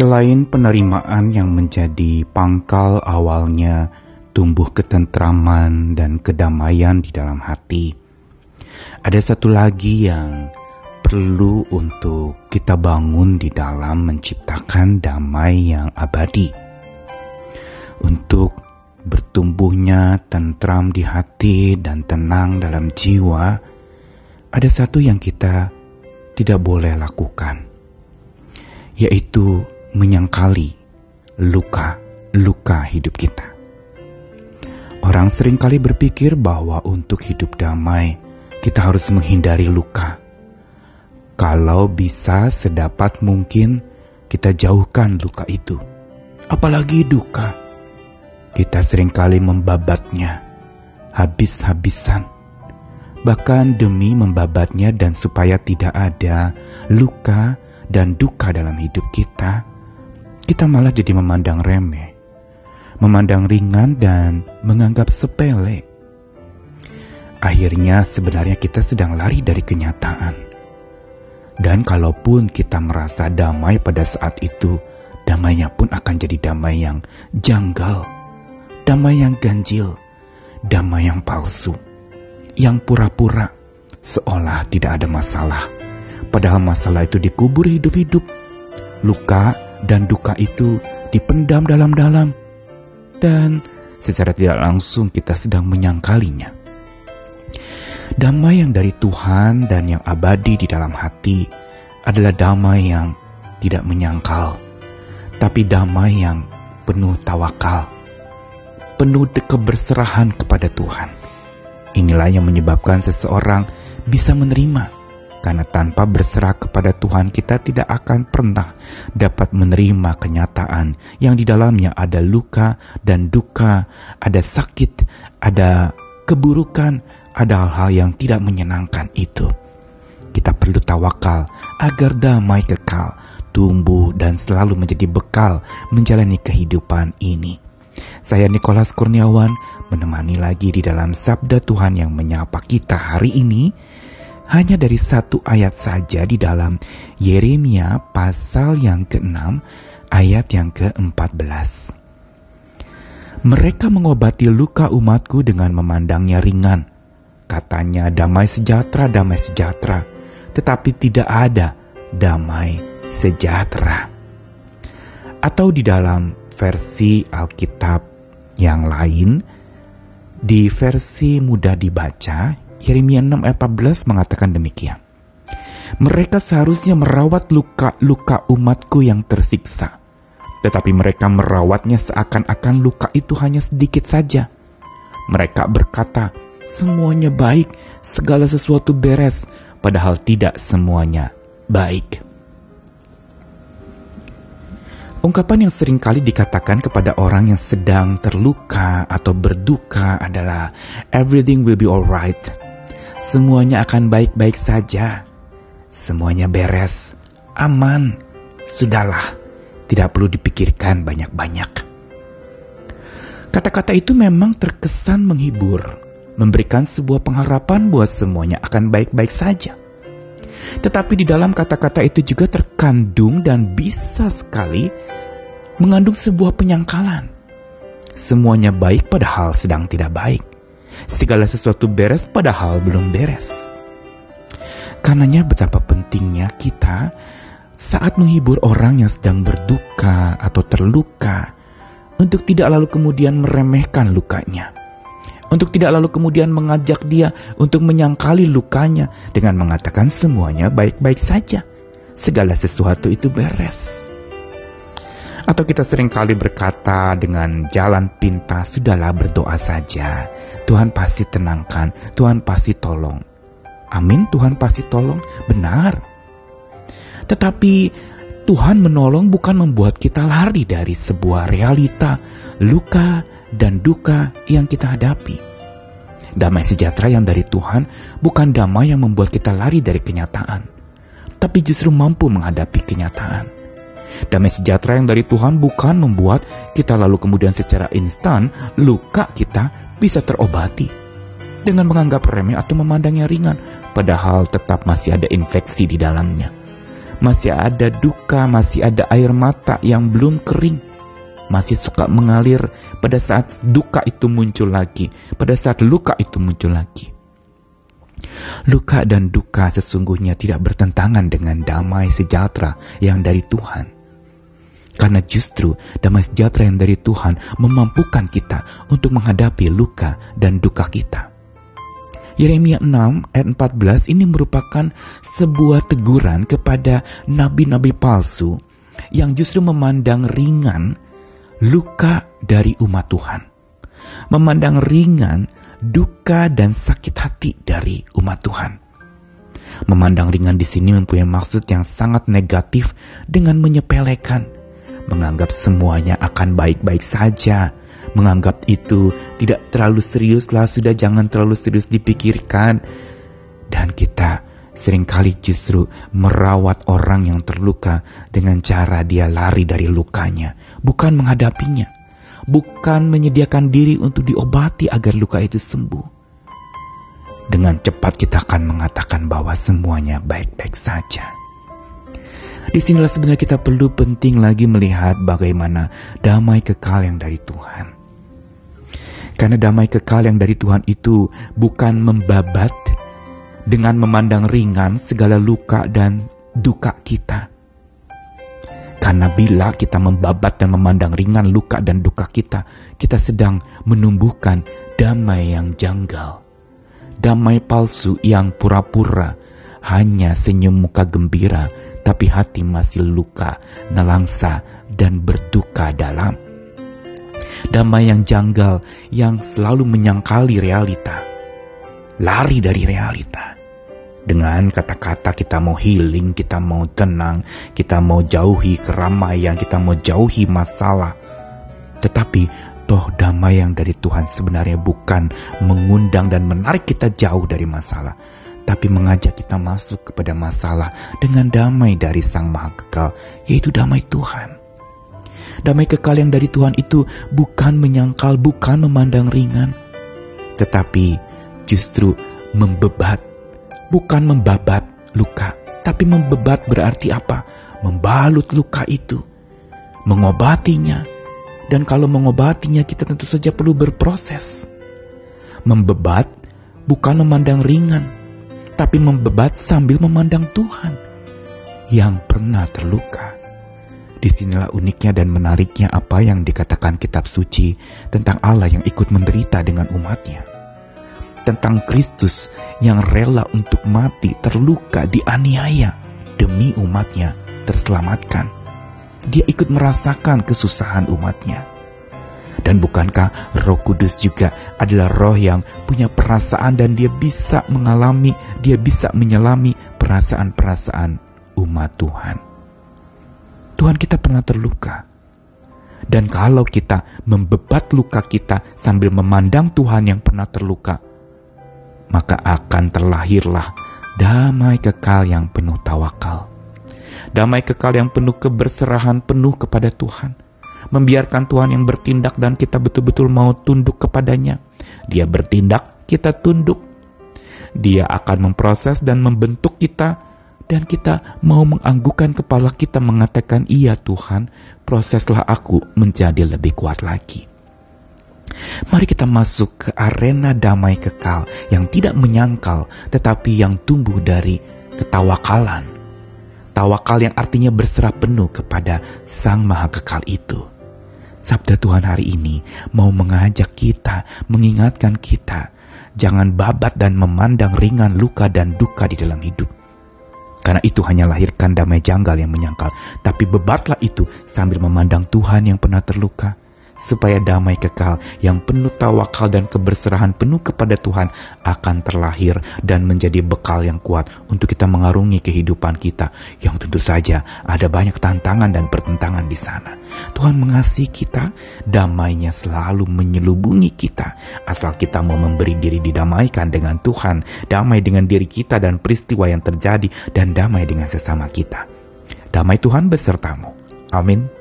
Selain penerimaan yang menjadi pangkal awalnya tumbuh ketentraman dan kedamaian di dalam hati, ada satu lagi yang perlu untuk kita bangun di dalam menciptakan damai yang abadi. Untuk bertumbuhnya tentram di hati dan tenang dalam jiwa, ada satu yang kita tidak boleh lakukan, yaitu menyangkali luka-luka hidup kita. Orang sering kali berpikir bahwa untuk hidup damai, kita harus menghindari luka. Kalau bisa sedapat mungkin, kita jauhkan luka itu. Apalagi duka. Kita sering kali membabatnya, habis-habisan. Bahkan demi membabatnya dan supaya tidak ada luka dan duka dalam hidup kita, kita malah jadi memandang remeh, memandang ringan dan menganggap sepele. Akhirnya sebenarnya kita sedang lari dari kenyataan. Dan kalaupun kita merasa damai pada saat itu, damainya pun akan jadi damai yang janggal, damai yang ganjil, damai yang palsu, yang pura-pura, seolah tidak ada masalah. Padahal masalah itu dikubur hidup-hidup. Luka dan duka itu dipendam dalam-dalam, dan secara tidak langsung kita sedang menyangkalinya. Damai yang dari Tuhan dan yang abadi di dalam hati adalah damai yang tidak menyangkal, tapi damai yang penuh tawakal, penuh keberserahan kepada Tuhan. Inilah yang menyebabkan seseorang bisa menerima karena tanpa berserah kepada Tuhan kita tidak akan pernah dapat menerima kenyataan yang di dalamnya ada luka dan duka, ada sakit, ada keburukan, ada hal-hal yang tidak menyenangkan itu. Kita perlu tawakal agar damai kekal, tumbuh dan selalu menjadi bekal menjalani kehidupan ini. Saya Nikolas Kurniawan menemani lagi di dalam sabda Tuhan yang menyapa kita hari ini hanya dari satu ayat saja di dalam Yeremia pasal yang ke-6 ayat yang ke-14. Mereka mengobati luka umatku dengan memandangnya ringan. Katanya damai sejahtera, damai sejahtera. Tetapi tidak ada damai sejahtera. Atau di dalam versi Alkitab yang lain, di versi mudah dibaca Yeremia 6 ayat 14 mengatakan demikian. Mereka seharusnya merawat luka-luka umatku yang tersiksa. Tetapi mereka merawatnya seakan-akan luka itu hanya sedikit saja. Mereka berkata, semuanya baik, segala sesuatu beres, padahal tidak semuanya baik. Ungkapan yang sering kali dikatakan kepada orang yang sedang terluka atau berduka adalah everything will be alright semuanya akan baik-baik saja. Semuanya beres, aman, sudahlah, tidak perlu dipikirkan banyak-banyak. Kata-kata itu memang terkesan menghibur, memberikan sebuah pengharapan bahwa semuanya akan baik-baik saja. Tetapi di dalam kata-kata itu juga terkandung dan bisa sekali mengandung sebuah penyangkalan. Semuanya baik padahal sedang tidak baik segala sesuatu beres padahal belum beres. Karenanya betapa pentingnya kita saat menghibur orang yang sedang berduka atau terluka untuk tidak lalu kemudian meremehkan lukanya. Untuk tidak lalu kemudian mengajak dia untuk menyangkali lukanya dengan mengatakan semuanya baik-baik saja. Segala sesuatu itu beres. Atau kita sering kali berkata dengan jalan pintas, sudahlah berdoa saja. Tuhan pasti tenangkan, Tuhan pasti tolong. Amin, Tuhan pasti tolong. Benar. Tetapi Tuhan menolong bukan membuat kita lari dari sebuah realita, luka, dan duka yang kita hadapi. Damai sejahtera yang dari Tuhan bukan damai yang membuat kita lari dari kenyataan, tapi justru mampu menghadapi kenyataan. Damai sejahtera yang dari Tuhan bukan membuat kita lalu kemudian secara instan luka kita bisa terobati dengan menganggap remeh atau memandangnya ringan, padahal tetap masih ada infeksi di dalamnya. masih ada duka, masih ada air mata yang belum kering, masih suka mengalir pada saat duka itu muncul lagi, pada saat luka itu muncul lagi. Luka dan duka sesungguhnya tidak bertentangan dengan damai sejahtera yang dari Tuhan. Karena justru damai sejahtera yang dari Tuhan memampukan kita untuk menghadapi luka dan duka kita. Yeremia 6 ayat 14 ini merupakan sebuah teguran kepada nabi-nabi palsu yang justru memandang ringan luka dari umat Tuhan. Memandang ringan duka dan sakit hati dari umat Tuhan. Memandang ringan di sini mempunyai maksud yang sangat negatif dengan menyepelekan, menganggap semuanya akan baik-baik saja, menganggap itu tidak terlalu serius lah, sudah jangan terlalu serius dipikirkan. Dan kita sering kali justru merawat orang yang terluka dengan cara dia lari dari lukanya, bukan menghadapinya, bukan menyediakan diri untuk diobati agar luka itu sembuh. Dengan cepat kita akan mengatakan bahwa semuanya baik-baik saja. Di sinilah sebenarnya kita perlu penting lagi melihat bagaimana damai kekal yang dari Tuhan. Karena damai kekal yang dari Tuhan itu bukan membabat dengan memandang ringan segala luka dan duka kita. Karena bila kita membabat dan memandang ringan luka dan duka kita, kita sedang menumbuhkan damai yang janggal. Damai palsu yang pura-pura, hanya senyum muka gembira, tapi hati masih luka, nelangsa, dan berduka dalam damai yang janggal yang selalu menyangkali realita. Lari dari realita. Dengan kata-kata kita mau healing, kita mau tenang, kita mau jauhi keramaian, kita mau jauhi masalah. Tetapi toh damai yang dari Tuhan sebenarnya bukan mengundang dan menarik kita jauh dari masalah, tapi mengajak kita masuk kepada masalah dengan damai dari Sang Maha Kekal, yaitu damai Tuhan. Damai kekal yang dari Tuhan itu bukan menyangkal, bukan memandang ringan, tetapi justru membebat, bukan membabat luka, tapi membebat berarti apa? Membalut luka itu, mengobatinya, dan kalau mengobatinya kita tentu saja perlu berproses. Membebat bukan memandang ringan, tapi membebat sambil memandang Tuhan yang pernah terluka. Di sinilah uniknya dan menariknya apa yang dikatakan kitab suci tentang Allah yang ikut menderita dengan umatnya. Tentang Kristus yang rela untuk mati, terluka, dianiaya demi umatnya terselamatkan. Dia ikut merasakan kesusahan umatnya. Dan bukankah roh kudus juga adalah roh yang punya perasaan dan dia bisa mengalami, dia bisa menyelami perasaan-perasaan umat Tuhan. Tuhan kita pernah terluka. Dan kalau kita membebat luka kita sambil memandang Tuhan yang pernah terluka, maka akan terlahirlah damai kekal yang penuh tawakal. Damai kekal yang penuh keberserahan penuh kepada Tuhan. Membiarkan Tuhan yang bertindak dan kita betul-betul mau tunduk kepadanya. Dia bertindak, kita tunduk. Dia akan memproses dan membentuk kita dan kita mau menganggukkan kepala kita mengatakan, "Iya Tuhan, proseslah aku menjadi lebih kuat lagi." Mari kita masuk ke arena damai kekal yang tidak menyangkal, tetapi yang tumbuh dari ketawakalan. Tawakal yang artinya berserah penuh kepada Sang Maha Kekal itu. Sabda Tuhan hari ini mau mengajak kita, mengingatkan kita, jangan babat dan memandang ringan luka dan duka di dalam hidup karena itu hanya lahirkan damai janggal yang menyangkal. Tapi bebatlah itu sambil memandang Tuhan yang pernah terluka supaya damai kekal yang penuh tawakal dan keberserahan penuh kepada Tuhan akan terlahir dan menjadi bekal yang kuat untuk kita mengarungi kehidupan kita yang tentu saja ada banyak tantangan dan pertentangan di sana. Tuhan mengasihi kita, damainya selalu menyelubungi kita asal kita mau memberi diri didamaikan dengan Tuhan, damai dengan diri kita dan peristiwa yang terjadi dan damai dengan sesama kita. Damai Tuhan besertamu. Amin.